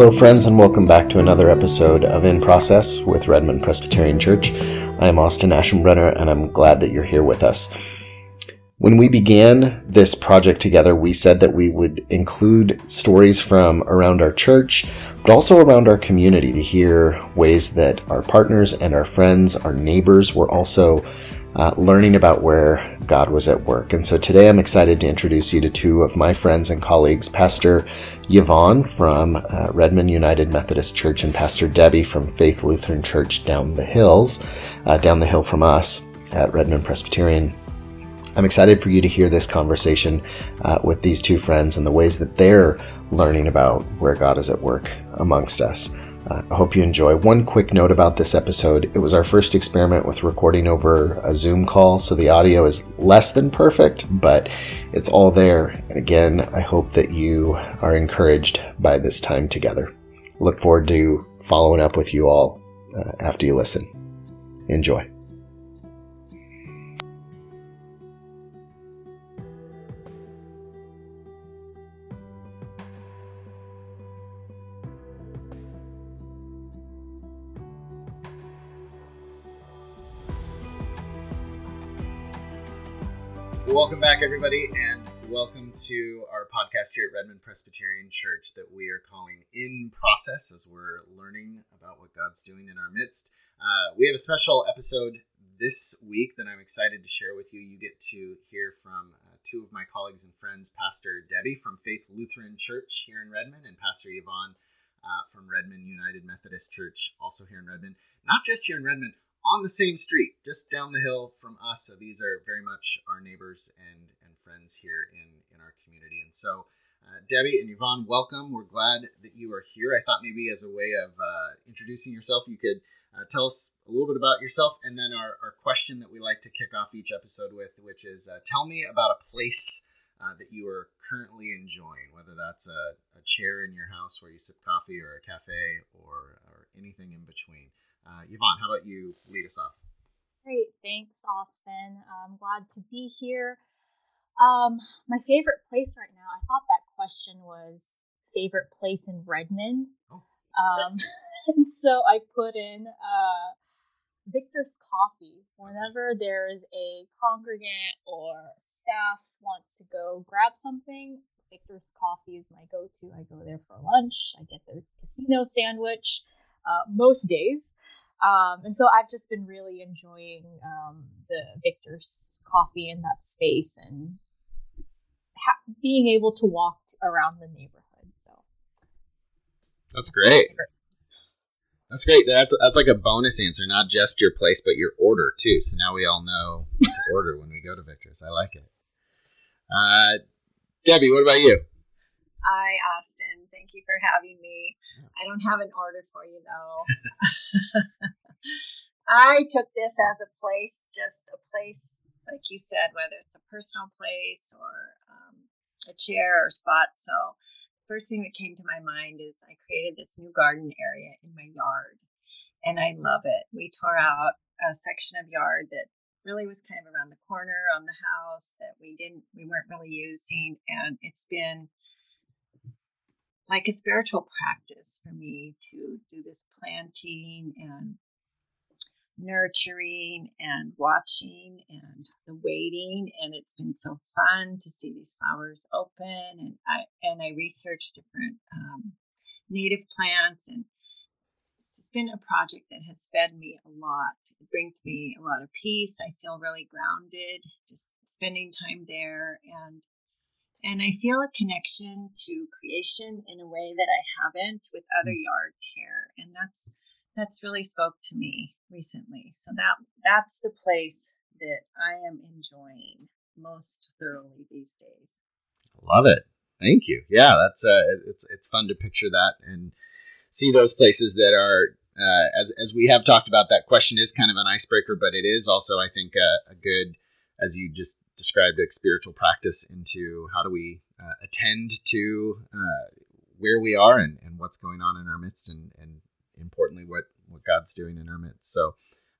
Hello, friends, and welcome back to another episode of In Process with Redmond Presbyterian Church. I am Austin Aschenbrenner, and I'm glad that you're here with us. When we began this project together, we said that we would include stories from around our church, but also around our community to hear ways that our partners and our friends, our neighbors were also uh, learning about where God was at work. And so today I'm excited to introduce you to two of my friends and colleagues, Pastor Yvonne from uh, Redmond United Methodist Church and Pastor Debbie from Faith Lutheran Church down the hills, uh, down the hill from us at Redmond Presbyterian. I'm excited for you to hear this conversation uh, with these two friends and the ways that they're learning about where God is at work amongst us. Uh, I hope you enjoy. One quick note about this episode it was our first experiment with recording over a Zoom call, so the audio is less than perfect, but it's all there. And again, I hope that you are encouraged by this time together. Look forward to following up with you all uh, after you listen. Enjoy. Welcome back, everybody, and welcome to our podcast here at Redmond Presbyterian Church that we are calling In Process as we're learning about what God's doing in our midst. Uh, we have a special episode this week that I'm excited to share with you. You get to hear from uh, two of my colleagues and friends, Pastor Debbie from Faith Lutheran Church here in Redmond, and Pastor Yvonne uh, from Redmond United Methodist Church, also here in Redmond. Not just here in Redmond, on the same street, just down the hill from us. So these are very much our neighbors and, and friends here in, in our community. And so, uh, Debbie and Yvonne, welcome. We're glad that you are here. I thought maybe as a way of uh, introducing yourself, you could uh, tell us a little bit about yourself and then our, our question that we like to kick off each episode with, which is uh, tell me about a place uh, that you are currently enjoying, whether that's a, a chair in your house where you sip coffee or a cafe or, or anything in between. Uh, Yvonne, how about you lead us off? Great. Thanks, Austin. I'm glad to be here. Um, my favorite place right now, I thought that question was favorite place in Redmond. Oh. Um, and so I put in uh, Victor's Coffee. Whenever there is a congregant or staff wants to go grab something, Victor's Coffee is my go to. I go there for lunch, I get their casino sandwich uh, most days. Um, and so I've just been really enjoying um, the Victor's coffee in that space and ha- being able to walk around the neighborhood. So that's great. That's great. That's that's like a bonus answer, not just your place, but your order too. So now we all know what to order when we go to Victor's. I like it. Uh, Debbie, what about you? I Austin. Thank you for having me. I don't have an order for you though. I took this as a place, just a place, like you said, whether it's a personal place or um, a chair or spot. So, first thing that came to my mind is I created this new garden area in my yard, and I love it. We tore out a section of yard that really was kind of around the corner on the house that we didn't we weren't really using and it's been like a spiritual practice for me to do this planting and nurturing and watching and the waiting. And it's been so fun to see these flowers open. And i and i researched different um, native plants. And it's been a project that has fed me a lot. It brings me a lot of peace. I feel really grounded just spending time there. And and I feel a connection to creation in a way that I haven't with other mm. yard care. And that's that's really spoke to me recently. So that that's the place that I am enjoying most thoroughly these days. Love it. Thank you. Yeah, that's uh it's it's fun to picture that and see those places that are uh, as as we have talked about that question is kind of an icebreaker, but it is also I think a, a good as you just described a spiritual practice into how do we uh, attend to uh, where we are and, and what's going on in our midst and, and importantly what, what God's doing in our midst. So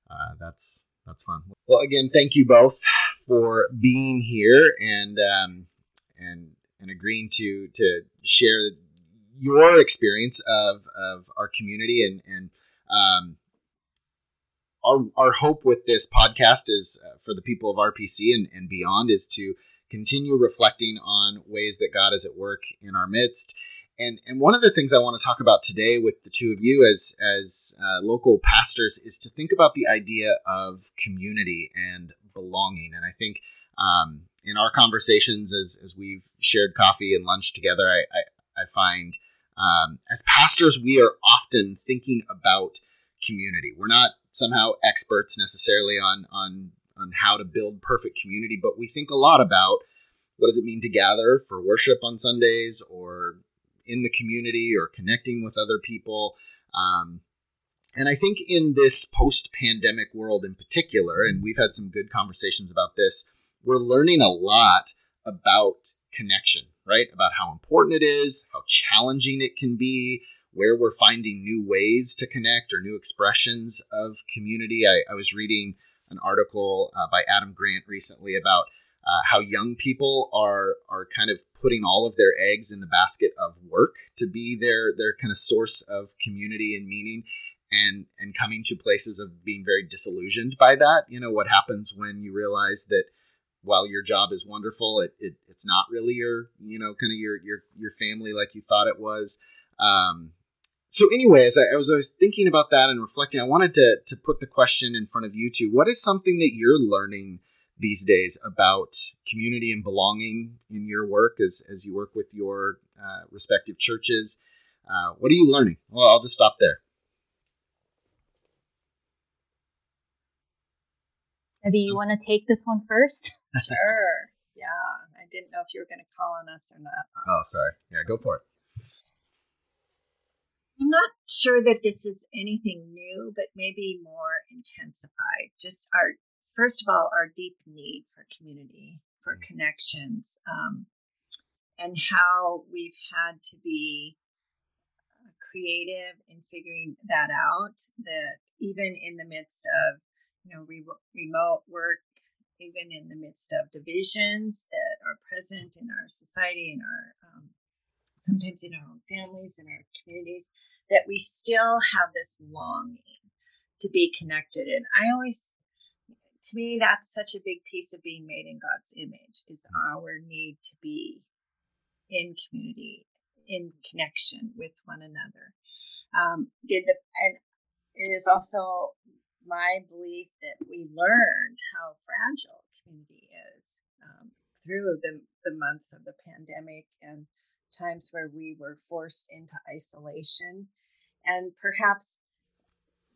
uh, that's that's fun. Well, again, thank you both for being here and um, and and agreeing to to share your experience of, of our community and, and um, our, our hope with this podcast is uh, for the people of RPC and, and beyond is to continue reflecting on ways that God is at work in our midst. And, and one of the things I want to talk about today with the two of you as, as uh, local pastors is to think about the idea of community and belonging. And I think um, in our conversations as, as we've shared coffee and lunch together, I, I, I find um, as pastors, we are often thinking about community. We're not somehow experts necessarily on, on, on how to build perfect community, but we think a lot about what does it mean to gather for worship on Sundays or in the community or connecting with other people. Um, and I think in this post pandemic world in particular, and we've had some good conversations about this, we're learning a lot about connection, right? About how important it is, how challenging it can be, where we're finding new ways to connect or new expressions of community. I, I was reading an article uh, by Adam Grant recently about uh, how young people are are kind of putting all of their eggs in the basket of work to be their their kind of source of community and meaning and and coming to places of being very disillusioned by that you know what happens when you realize that while your job is wonderful it, it it's not really your you know kind of your your your family like you thought it was um so anyway as I, as I was thinking about that and reflecting i wanted to to put the question in front of you two what is something that you're learning these days about community and belonging in your work as, as you work with your uh, respective churches. Uh, what are you learning? Well, I'll just stop there. Maybe you want to take this one first? sure. Yeah. I didn't know if you were going to call on us or not. Oh, sorry. Yeah, go for it. I'm not sure that this is anything new, but maybe more intensified. Just our first of all, our deep need for community, for mm. connections, um, and how we've had to be uh, creative in figuring that out. That even in the midst of you know re- remote work, even in the midst of divisions that are present in our society, in our sometimes in our own families, in our communities, that we still have this longing to be connected. And I always to me that's such a big piece of being made in god's image is our need to be in community in connection with one another um, did the and it is also my belief that we learned how fragile community is um, through the, the months of the pandemic and times where we were forced into isolation and perhaps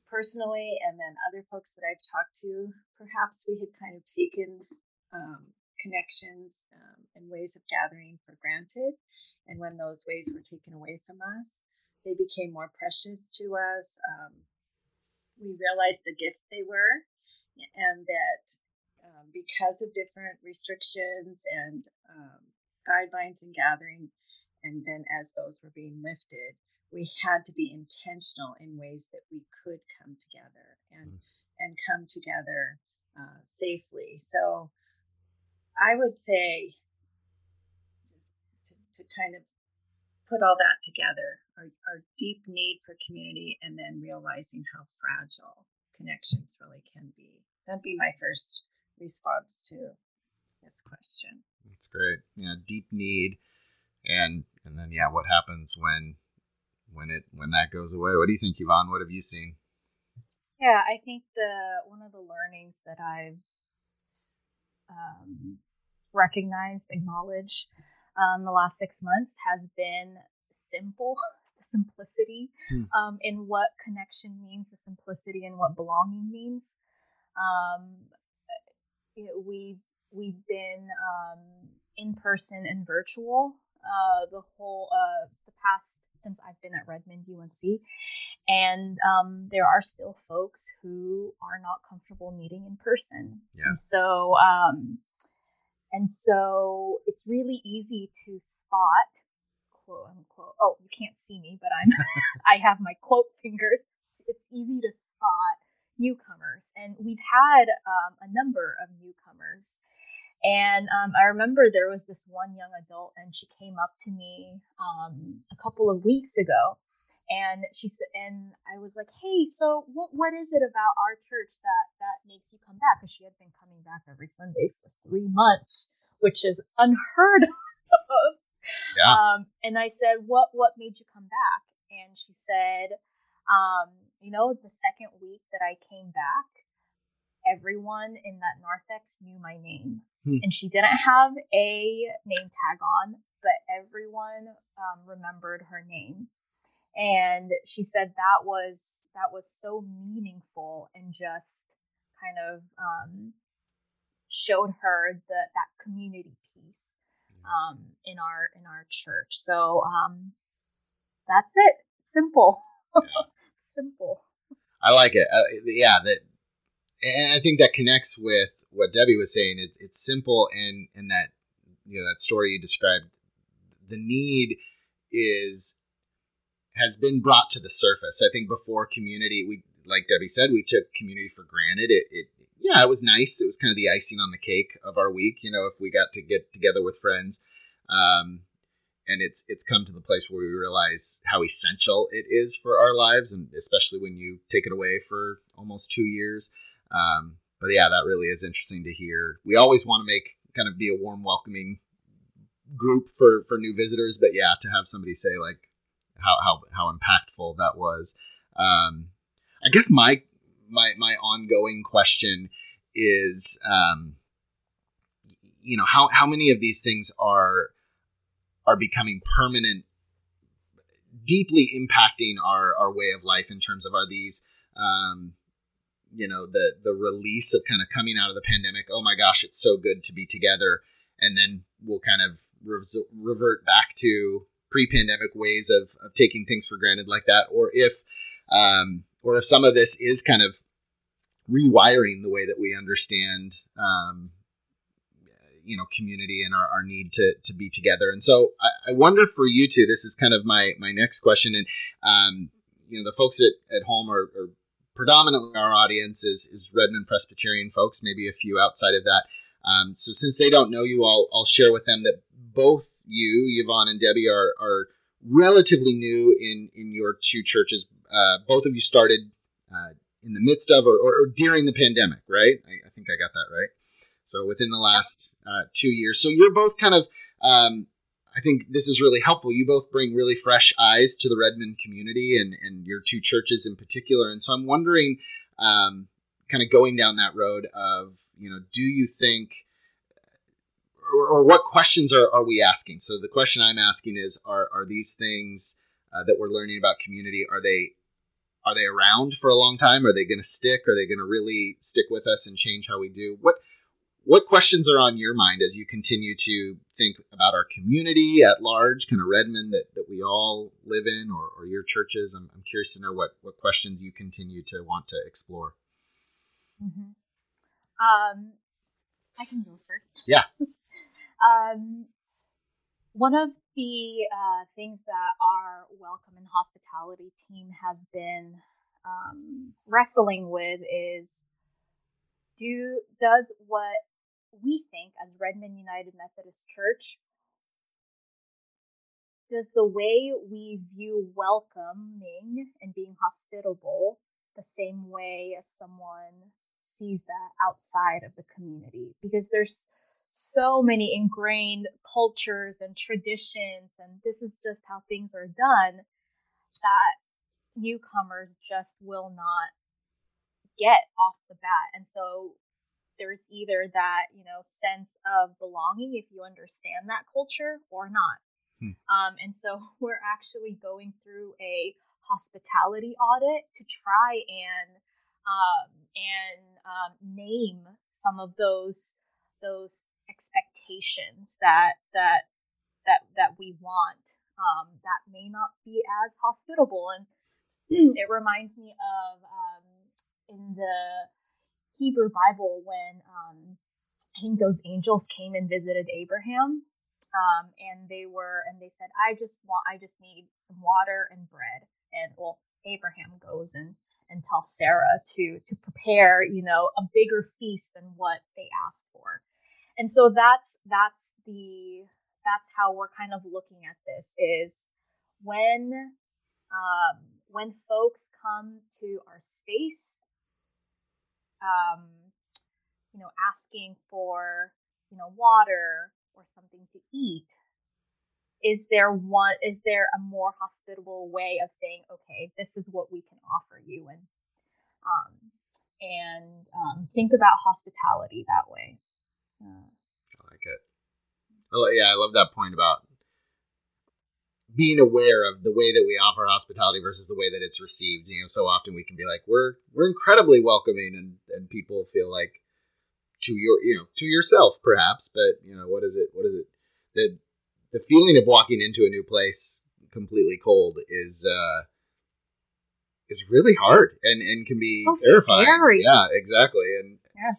personally and then other folks that I've talked to, perhaps we had kind of taken um, connections um, and ways of gathering for granted. And when those ways were taken away from us, they became more precious to us. Um, we realized the gift they were, and that um, because of different restrictions and um, guidelines and gathering, and then as those were being lifted, we had to be intentional in ways that we could come together and mm. and come together uh, safely. So I would say to, to kind of put all that together, our, our deep need for community, and then realizing how fragile connections really can be. That'd be my first response to this question. That's great. Yeah, deep need, and and then yeah, what happens when when it when that goes away. What do you think, Yvonne? What have you seen? Yeah, I think the one of the learnings that I've um, recognized, acknowledged um, the last six months has been simple, the simplicity hmm. um, in what connection means, the simplicity in what belonging means. Um, it, we've we've been um, in person and virtual uh, the whole uh, the past since I've been at Redmond UMC. And um, there are still folks who are not comfortable meeting in person. Yeah. And so, um, and so it's really easy to spot, quote unquote. Oh, you can't see me, but I'm, I have my quote fingers. It's easy to spot newcomers, and we've had um, a number of newcomers And um, I remember there was this one young adult, and she came up to me um, a couple of weeks ago, and she said, and I was like, "Hey, so what what is it about our church that that makes you come back?" Because she had been coming back every Sunday for three months, which is unheard of. Yeah. Um, and I said, "What what made you come back?" And she said, um, "You know, the second week that I came back, everyone in that narthex knew my name, hmm. and she didn't have a name tag on, but everyone um, remembered her name." and she said that was that was so meaningful and just kind of um, showed her the that community piece um, in our in our church. So um, that's it. Simple, simple. I like it. Uh, yeah, that, and I think that connects with what Debbie was saying. It, it's simple, and and that you know that story you described. The need is has been brought to the surface. I think before community, we like Debbie said, we took community for granted. It, it yeah, it was nice. It was kind of the icing on the cake of our week. You know, if we got to get together with friends, um, and it's it's come to the place where we realize how essential it is for our lives, and especially when you take it away for almost two years. Um, but yeah, that really is interesting to hear. We always want to make kind of be a warm, welcoming group for for new visitors, but yeah, to have somebody say like, how how how impactful that was. Um, I guess my my my ongoing question is, um, you know, how how many of these things are are becoming permanent, deeply impacting our our way of life in terms of are these um, you know the the release of kind of coming out of the pandemic oh my gosh it's so good to be together and then we'll kind of revert back to pre-pandemic ways of, of taking things for granted like that, or if um, or if some of this is kind of rewiring the way that we understand um, you know community and our, our need to to be together. And so I, I wonder for you two, this is kind of my my next question, and um, you know the folks at, at home are, are predominantly our audience is, is Redmond Presbyterian folks, maybe a few outside of that. Um, so since they don't know you, I'll, I'll share with them that both you, Yvonne and Debbie, are are relatively new in in your two churches. Uh, both of you started uh, in the midst of or, or, or, during the pandemic, right? I, I, think I got that right. So within the last uh, two years. So you're both kind of. Um, I think this is really helpful. You both bring really fresh eyes to the Redmond community and and your two churches in particular. And so I'm wondering, um, kind of going down that road of you know, do you think or, or what questions are, are we asking? So the question I'm asking is, are, are these things uh, that we're learning about community, are they are they around for a long time? Are they going to stick? Are they going to really stick with us and change how we do? What what questions are on your mind as you continue to think about our community at large, kind of Redmond that, that we all live in, or, or your churches? I'm, I'm curious to know what, what questions you continue to want to explore. Mm-hmm. Um, I can go first. Yeah. Um, one of the uh, things that our welcome and hospitality team has been um, wrestling with is do does what we think as Redmond United Methodist Church does the way we view welcoming and being hospitable the same way as someone sees that outside of the community because there's so many ingrained cultures and traditions, and this is just how things are done, that newcomers just will not get off the bat. And so there's either that, you know, sense of belonging if you understand that culture or not. Hmm. Um, and so we're actually going through a hospitality audit to try and um, and um, name some of those those expectations that that that that we want um, that may not be as hospitable and it reminds me of um, in the hebrew bible when um, i think those angels came and visited abraham um, and they were and they said i just want i just need some water and bread. And well abraham goes and and tells sarah to to prepare you know a bigger feast than what they asked for. And so that's that's the that's how we're kind of looking at this is when um, when folks come to our space um, you know asking for you know water or something to eat is there one is there a more hospitable way of saying okay this is what we can offer you and um, and um, think about hospitality that way. Uh, i like it. Oh, yeah i love that point about being aware of the way that we offer hospitality versus the way that it's received you know so often we can be like we're we're incredibly welcoming and and people feel like to your you know to yourself perhaps but you know what is it what is it that the feeling of walking into a new place completely cold is uh is really hard and and can be oh, terrifying. Scary. Yeah, exactly. And yeah.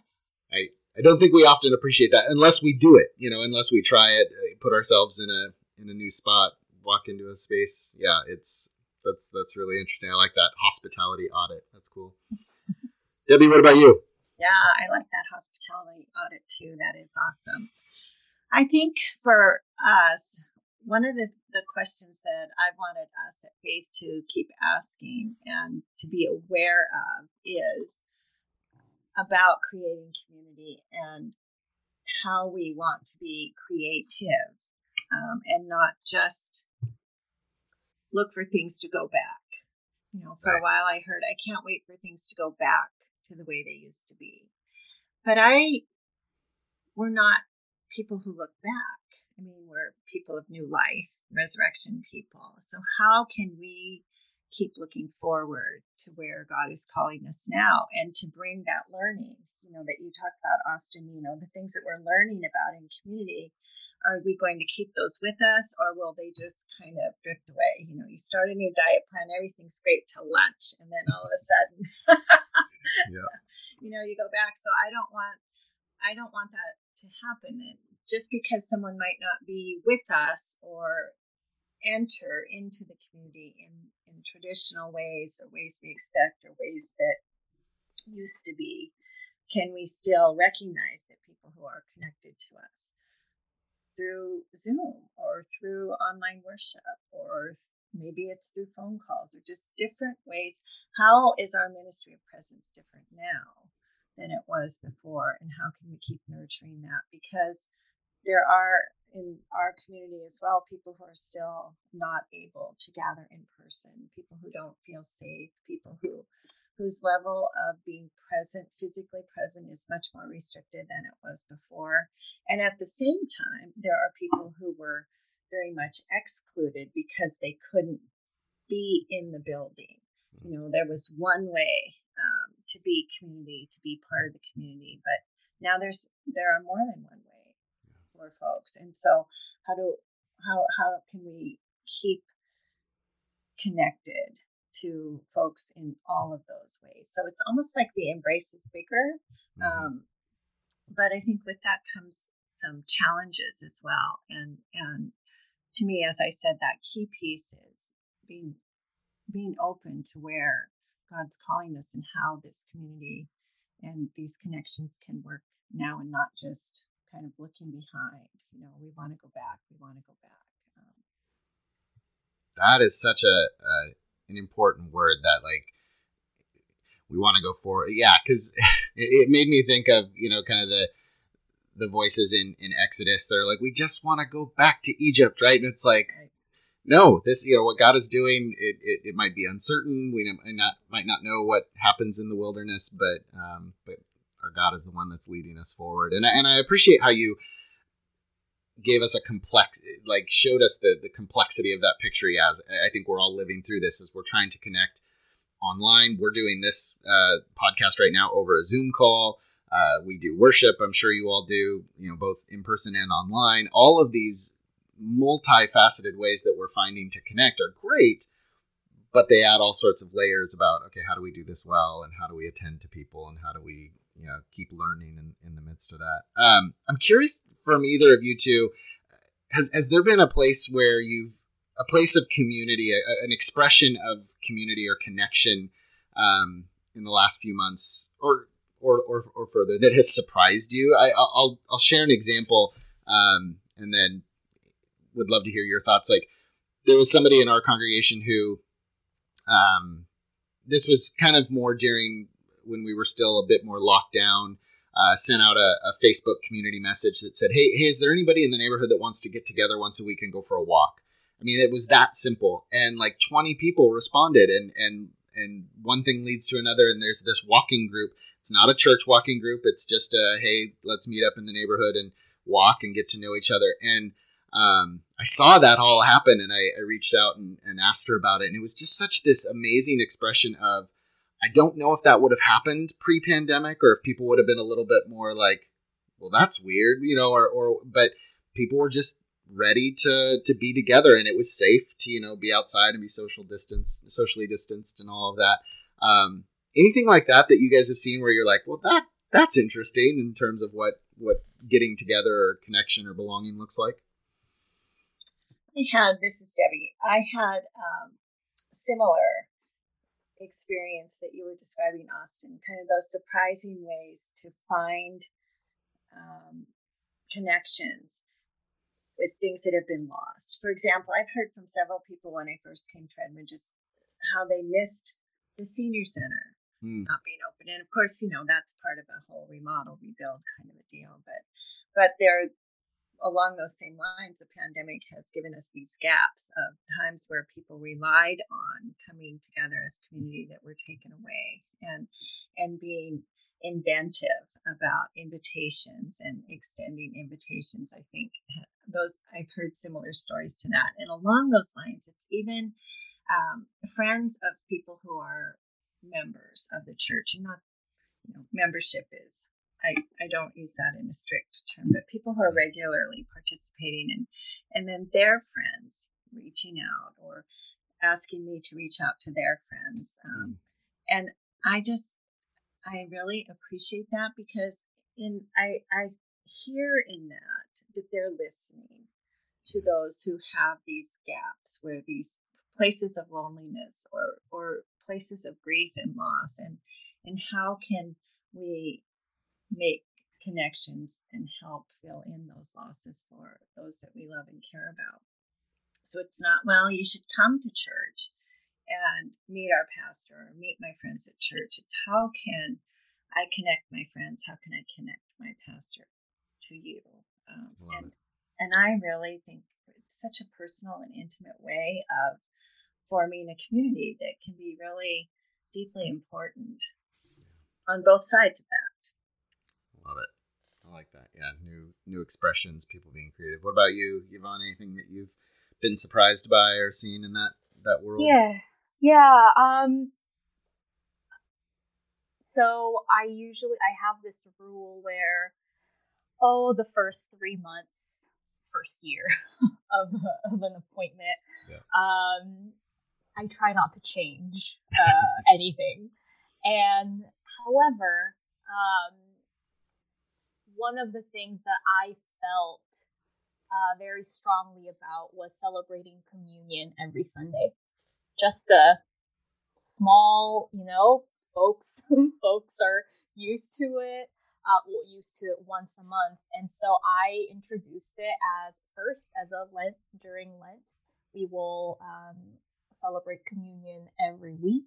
I I don't think we often appreciate that unless we do it. You know, unless we try it, uh, put ourselves in a in a new spot, walk into a space. Yeah, it's that's that's really interesting. I like that hospitality audit. That's cool. Debbie, what about you? Yeah, I like that hospitality audit too. That is awesome. I think for us, one of the, the questions that I wanted us at Faith to keep asking and to be aware of is about creating community and how we want to be creative um, and not just look for things to go back. You know, for right. a while I heard, I can't wait for things to go back to the way they used to be. But I, we're not people who look back. I mean, we're people of new life, resurrection people. So, how can we keep looking forward to where God is calling us now and to bring that learning, you know, that you talked about, Austin, you know, the things that we're learning about in community? Are we going to keep those with us or will they just kind of drift away? You know, you start a new diet plan, everything's great till lunch, and then all of a sudden, yeah. you know, you go back. So, I don't want. I don't want that to happen. And just because someone might not be with us or enter into the community in, in traditional ways or ways we expect or ways that used to be, can we still recognize that people who are connected to us through Zoom or through online worship or maybe it's through phone calls or just different ways? How is our ministry of presence different now? than it was before and how can we keep nurturing that because there are in our community as well people who are still not able to gather in person people who don't feel safe people who whose level of being present physically present is much more restricted than it was before. And at the same time there are people who were very much excluded because they couldn't be in the building. You know there was one way um, to be community, to be part of the community. But now there's there are more than one way for folks, and so how do how how can we keep connected to folks in all of those ways? So it's almost like the embrace is bigger, mm-hmm. um, but I think with that comes some challenges as well, and and to me, as I said, that key piece is being being open to where God's calling us and how this community and these connections can work now and not just kind of looking behind. You know, we want to go back. We want to go back. Um, that is such a, a an important word that like we want to go forward. Yeah, because it, it made me think of you know kind of the the voices in in Exodus. They're like, we just want to go back to Egypt, right? And it's like, no, this you know what God is doing. It, it, it might be uncertain. We might not might not know what happens in the wilderness, but um, but our God is the one that's leading us forward. And and I appreciate how you gave us a complex like showed us the the complexity of that picture as I think we're all living through this as we're trying to connect online. We're doing this uh, podcast right now over a Zoom call. Uh, we do worship. I'm sure you all do. You know, both in person and online. All of these multifaceted ways that we're finding to connect are great, but they add all sorts of layers about okay, how do we do this well, and how do we attend to people, and how do we you know keep learning in, in the midst of that. Um, I'm curious from either of you two, has has there been a place where you've a place of community, a, an expression of community or connection um, in the last few months, or or, or, or further that has surprised you? I, will I'll share an example, um, and then would love to hear your thoughts. Like there was somebody in our congregation who, um, this was kind of more during when we were still a bit more locked down. Uh, sent out a, a, Facebook community message that said, hey, hey, is there anybody in the neighborhood that wants to get together once a week and go for a walk? I mean, it was that simple. And like 20 people responded, and, and, and one thing leads to another. And there's this walking group. It's not a church walking group, it's just a, hey, let's meet up in the neighborhood and walk and get to know each other. And um, I saw that all happen and I, I reached out and, and asked her about it. And it was just such this amazing expression of, I don't know if that would have happened pre pandemic or if people would have been a little bit more like, well, that's weird, you know, or, or, but people were just ready to, to be together and it was safe to, you know, be outside and be social distance, socially distanced and all of that. Um, anything like that that you guys have seen where you're like, well, that, that's interesting in terms of what, what getting together or connection or belonging looks like? I had, this is Debbie, I had um, similar experience that you were describing, Austin, kind of those surprising ways to find um, connections with things that have been lost. For example, I've heard from several people when I first came to Redmond just how they missed the senior center mm. not being open. And of course, you know, that's part of a whole remodel, rebuild kind of a deal. But but there along those same lines, the pandemic has given us these gaps of times where people relied on coming together as community that were taken away and and being inventive about invitations and extending invitations. I think those I've heard similar stories to that. And along those lines, it's even um, friends of people who are members of the church and not you know membership is I, I don't use that in a strict term, but people who are regularly participating and and then their friends reaching out or asking me to reach out to their friends. Um, mm. and I just I really appreciate that because in I I hear in that that they're listening to those who have these gaps where these places of loneliness or or places of grief and loss and and how can we make connections and help fill in those losses for those that we love and care about. So it's not, well, you should come to church and meet our pastor or meet my friends at church. It's how can I connect my friends? How can I connect my pastor to you? Um, and, and I really think it's such a personal and intimate way of forming a community that can be really deeply important on both sides of that. Love it. I like that. Yeah, new new expressions, people being creative. What about you, Yvonne? Anything that you've been surprised by or seen in that that world? Yeah, yeah. Um, so I usually I have this rule where, oh, the first three months, first year of of an appointment, yeah. um, I try not to change uh, anything. And however, um, one of the things that I felt uh, very strongly about was celebrating communion every Sunday. Just a small, you know, folks folks are used to it. Uh, used to it once a month, and so I introduced it as first as a Lent during Lent. We will um, celebrate communion every week,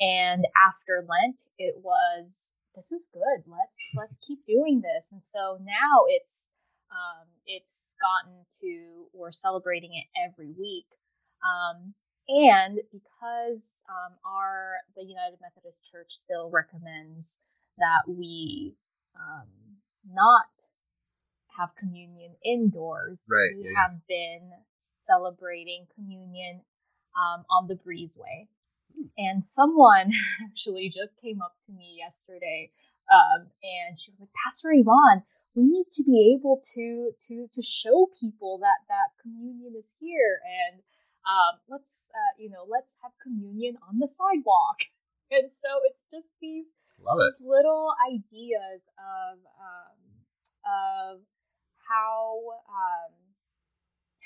and after Lent, it was this is good. Let's let's keep doing this. And so now it's um, it's gotten to we're celebrating it every week. Um, and because um, our the United Methodist Church still recommends that we um, not have communion indoors, right, we yeah, have been celebrating communion um, on the breezeway. And someone actually just came up to me yesterday, um, and she was like, "Pastor Yvonne, we need to be able to to to show people that that communion is here, and um, let's uh, you know let's have communion on the sidewalk." And so it's just these, these little ideas of um, of how um,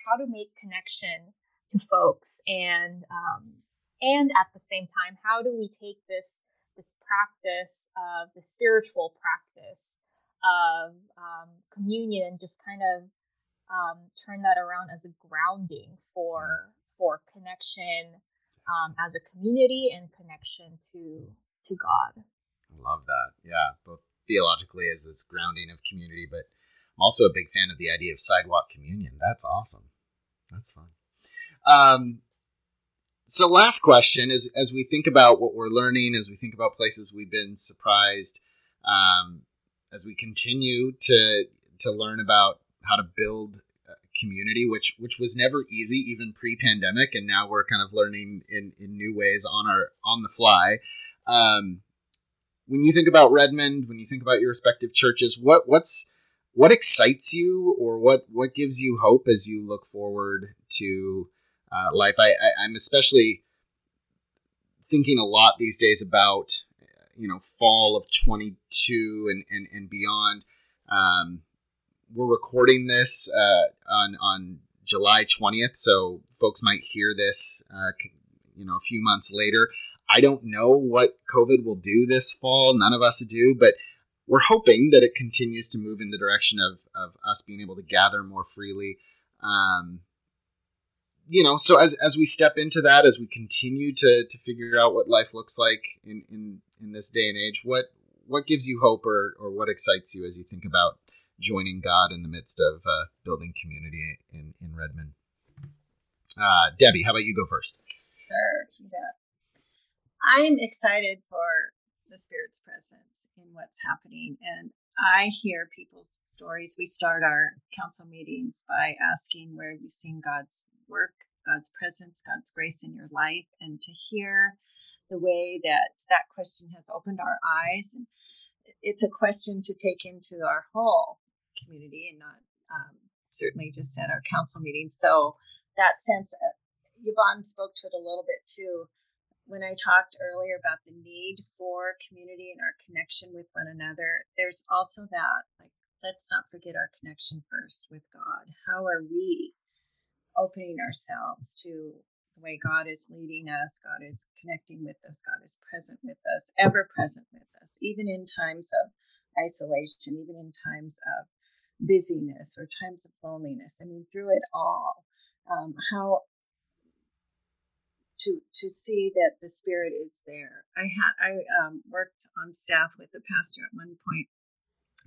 how to make connection to folks and um, and at the same time how do we take this this practice of the spiritual practice of um, communion and just kind of um, turn that around as a grounding for for connection um, as a community and connection to to God. I love that. Yeah, both theologically as this grounding of community, but I'm also a big fan of the idea of sidewalk communion. That's awesome. That's fun. Um, so last question is as we think about what we're learning, as we think about places we've been surprised, um, as we continue to to learn about how to build community, which which was never easy even pre-pandemic, and now we're kind of learning in in new ways on our on the fly. Um, when you think about Redmond, when you think about your respective churches, what what's what excites you, or what what gives you hope as you look forward to uh, life? I, I I'm especially thinking a lot these days about you know fall of 22 and and, and beyond um, we're recording this uh, on on July 20th, so folks might hear this, uh, you know, a few months later. I don't know what COVID will do this fall. None of us do, but we're hoping that it continues to move in the direction of, of us being able to gather more freely. Um, you know, so as, as we step into that, as we continue to, to figure out what life looks like in, in, in this day and age, what, what gives you hope or, or what excites you as you think about joining God in the midst of uh, building community in, in Redmond. Uh, Debbie, how about you go first? Sure, you. I'm excited for the Spirit's presence in what's happening. And I hear people's stories. We start our council meetings by asking where you've seen God's work, God's presence, God's grace in your life, and to hear the way that that question has opened our eyes. And it's a question to take into our whole community and not um, certainly just at our council meeting. So that sense, uh, Yvonne spoke to it a little bit too. When I talked earlier about the need for community and our connection with one another, there's also that like let's not forget our connection first with God. How are we opening ourselves to the way God is leading us? God is connecting with us. God is present with us, ever present with us, even in times of isolation, even in times of busyness or times of loneliness. I mean, through it all, um, how to to see that the spirit is there. I had I um, worked on staff with the pastor at one point.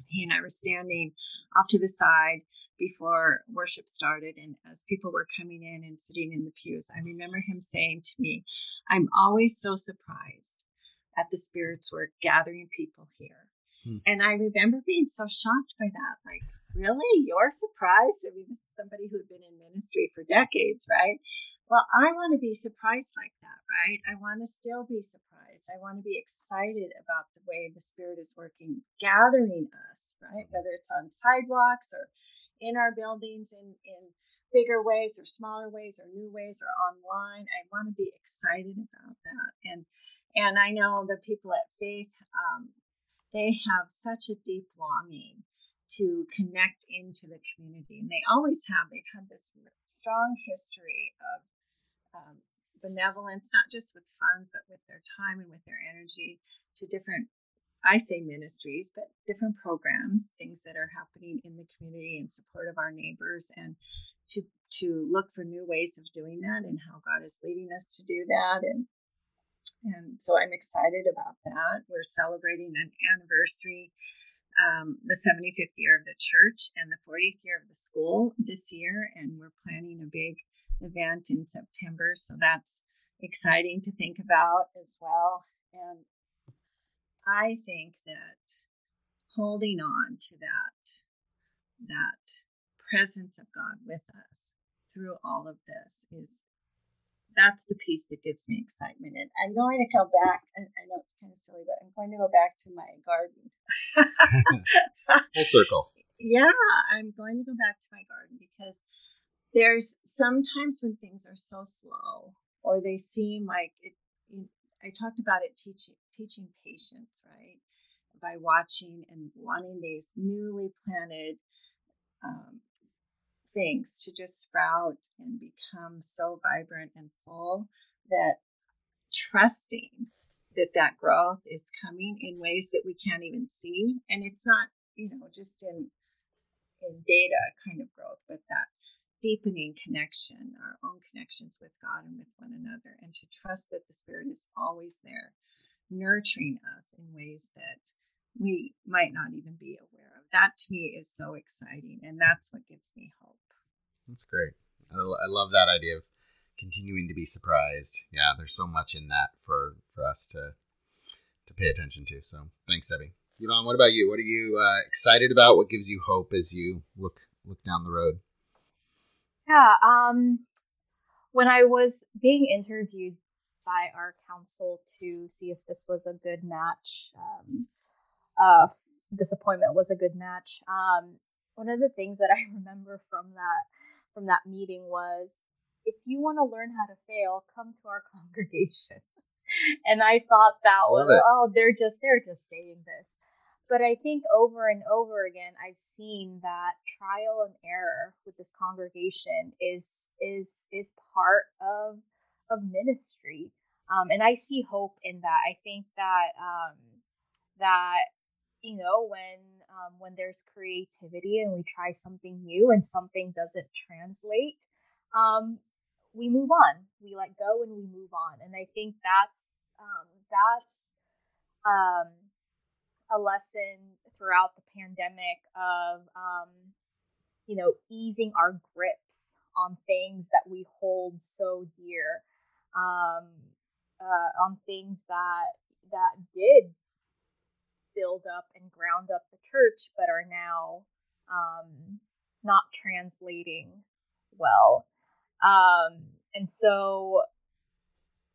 He and I were standing off to the side before worship started, and as people were coming in and sitting in the pews, I remember him saying to me, "I'm always so surprised at the Spirit's work gathering people here." Hmm. And I remember being so shocked by that. Like, Really? You're surprised? I mean, this is somebody who'd been in ministry for decades, right? Well, I want to be surprised like that, right? I want to still be surprised. I want to be excited about the way the Spirit is working, gathering us, right? Mm-hmm. Whether it's on sidewalks or in our buildings in, in bigger ways or smaller ways or new ways or online. I want to be excited about that. And and I know the people at Faith, um, they have such a deep longing to connect into the community. And they always have. They've had this strong history of um, benevolence, not just with funds, but with their time and with their energy to different, I say ministries, but different programs, things that are happening in the community in support of our neighbors and to to look for new ways of doing that and how God is leading us to do that and and so I'm excited about that. We're celebrating an anniversary um, the 75th year of the church and the 40th year of the school this year, and we're planning a big event in September. So that's exciting to think about as well. And I think that holding on to that that presence of God with us through all of this is that's the piece that gives me excitement. And I'm going to go back. I know it's kind of silly, but I'm going to go back to my garden. Full circle. Yeah, I'm going to go back to my garden because there's sometimes when things are so slow or they seem like it. I talked about it teaching teaching patience, right? By watching and wanting these newly planted um, things to just sprout and become so vibrant and full that trusting that that growth is coming in ways that we can't even see and it's not you know just in in data kind of growth but that deepening connection our own connections with god and with one another and to trust that the spirit is always there nurturing us in ways that we might not even be aware of that to me is so exciting and that's what gives me hope that's great I, love that idea of continuing to be surprised. Yeah, there's so much in that for for us to to pay attention to. So thanks, Debbie. Yvonne, what about you? What are you uh, excited about? What gives you hope as you look look down the road? Yeah, um, when I was being interviewed by our council to see if this was a good match, um, uh, this appointment was a good match. Um, one of the things that I remember from that from that meeting was if you want to learn how to fail, come to our congregation. and I thought that was it. oh, they're just they're just saying this. But I think over and over again, I've seen that trial and error with this congregation is is is part of of ministry, um, and I see hope in that. I think that um, that you know when um, when there's creativity and we try something new and something doesn't translate, um, we move on. We let go and we move on. And I think that's um, that's um, a lesson throughout the pandemic of um, you know easing our grips on things that we hold so dear, um, uh, on things that that did build up and ground up the church, but are now um, not translating well. Um, and so,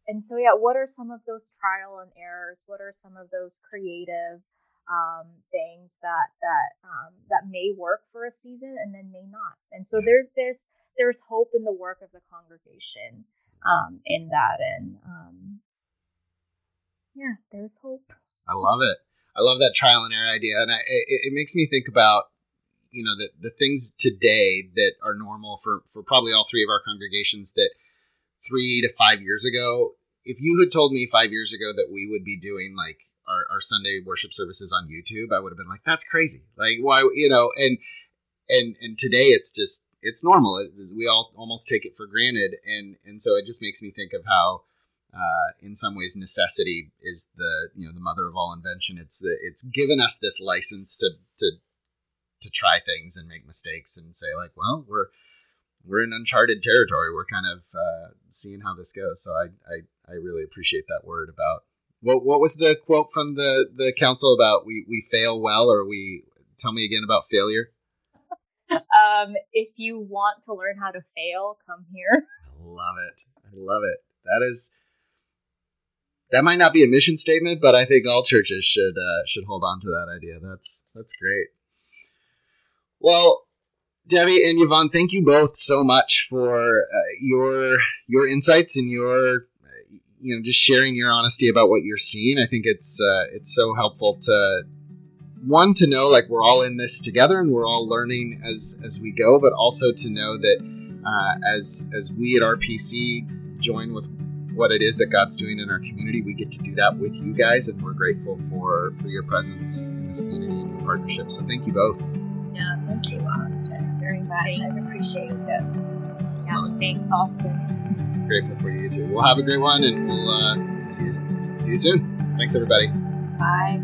and so, yeah, what are some of those trial and errors? What are some of those creative um, things that that um, that may work for a season and then may not? And so there's there's there's hope in the work of the congregation um, in that, and um, yeah, there's hope. I love it. I love that trial and error idea, and I, it, it makes me think about you know the the things today that are normal for for probably all three of our congregations that three to five years ago if you had told me five years ago that we would be doing like our, our sunday worship services on youtube i would have been like that's crazy like why you know and and and today it's just it's normal it, we all almost take it for granted and and so it just makes me think of how uh, in some ways necessity is the you know the mother of all invention it's the it's given us this license to to to try things and make mistakes and say like, well, we're we're in uncharted territory. We're kind of uh, seeing how this goes. So I, I I really appreciate that word about what what was the quote from the the council about we we fail well or we tell me again about failure. um, if you want to learn how to fail, come here. I love it. I love it. That is that might not be a mission statement, but I think all churches should uh, should hold on to that idea. That's that's great. Well, Debbie and Yvonne, thank you both so much for uh, your your insights and your you know just sharing your honesty about what you're seeing. I think it's uh, it's so helpful to one to know like we're all in this together and we're all learning as as we go, but also to know that uh, as as we at RPC join with what it is that God's doing in our community, we get to do that with you guys, and we're grateful for for your presence in this community and your partnership. So thank you both. Yeah, thank you, Austin, very much. I appreciate this. Yeah, thanks, Austin. Grateful for you too. We'll have a great one, and we'll uh, see you see you soon. Thanks, everybody. Bye.